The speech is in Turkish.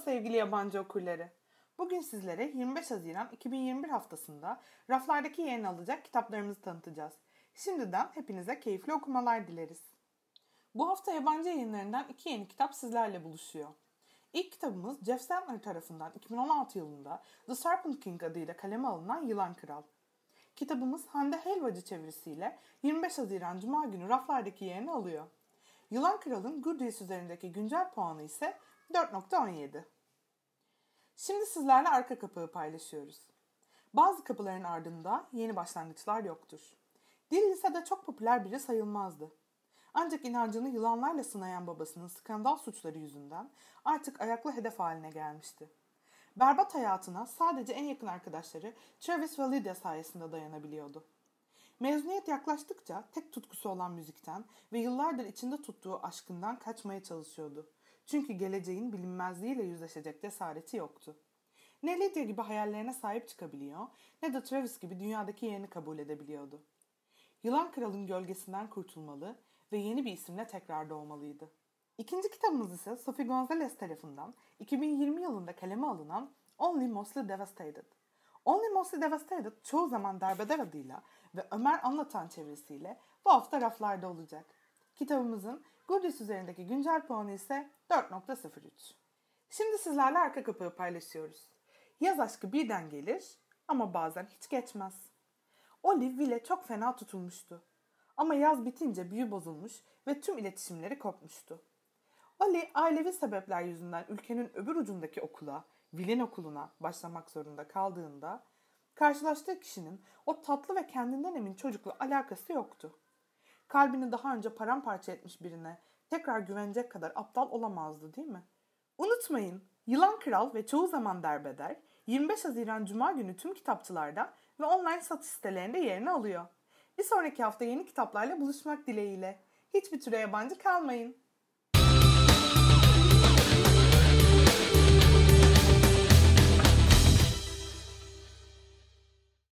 sevgili yabancı okurları. Bugün sizlere 25 Haziran 2021 haftasında raflardaki yerini alacak kitaplarımızı tanıtacağız. Şimdiden hepinize keyifli okumalar dileriz. Bu hafta yabancı yayınlarından iki yeni kitap sizlerle buluşuyor. İlk kitabımız Jeff Sandler tarafından 2016 yılında The Serpent King adıyla kaleme alınan Yılan Kral. Kitabımız Hande Helvacı çevirisiyle 25 Haziran Cuma günü raflardaki yerini alıyor. Yılan Kral'ın Goodreads üzerindeki güncel puanı ise 4.17. Şimdi sizlerle arka kapağı paylaşıyoruz. Bazı kapıların ardında yeni başlangıçlar yoktur. Dil lisede çok popüler biri sayılmazdı. Ancak inancını yılanlarla sınayan babasının skandal suçları yüzünden artık ayaklı hedef haline gelmişti. Berbat hayatına sadece en yakın arkadaşları Travis ve Lydia sayesinde dayanabiliyordu. Mezuniyet yaklaştıkça tek tutkusu olan müzikten ve yıllardır içinde tuttuğu aşkından kaçmaya çalışıyordu. Çünkü geleceğin bilinmezliğiyle yüzleşecek cesareti yoktu. Ne Lydia gibi hayallerine sahip çıkabiliyor ne de Travis gibi dünyadaki yerini kabul edebiliyordu. Yılan Kral'ın gölgesinden kurtulmalı ve yeni bir isimle tekrar doğmalıydı. İkinci kitabımız ise Sophie Gonzalez tarafından 2020 yılında kaleme alınan Only Mostly Devastated. Only Mostly Devastated çoğu zaman Derbeder adıyla ve Ömer Anlatan çevirisiyle bu hafta raflarda olacak. Kitabımızın Goodreads üzerindeki güncel puanı ise 4.03. Şimdi sizlerle arka kapağı paylaşıyoruz. Yaz aşkı birden gelir ama bazen hiç geçmez. Olive Will'e çok fena tutulmuştu. Ama yaz bitince büyü bozulmuş ve tüm iletişimleri kopmuştu. Ali ailevi sebepler yüzünden ülkenin öbür ucundaki okula, Will'in okuluna başlamak zorunda kaldığında karşılaştığı kişinin o tatlı ve kendinden emin çocukla alakası yoktu. Kalbini daha önce paramparça etmiş birine tekrar güvenecek kadar aptal olamazdı değil mi? Unutmayın, Yılan Kral ve çoğu zaman derbeder 25 Haziran Cuma günü tüm kitapçılarda ve online satış sitelerinde yerini alıyor. Bir sonraki hafta yeni kitaplarla buluşmak dileğiyle. Hiçbir türe yabancı kalmayın.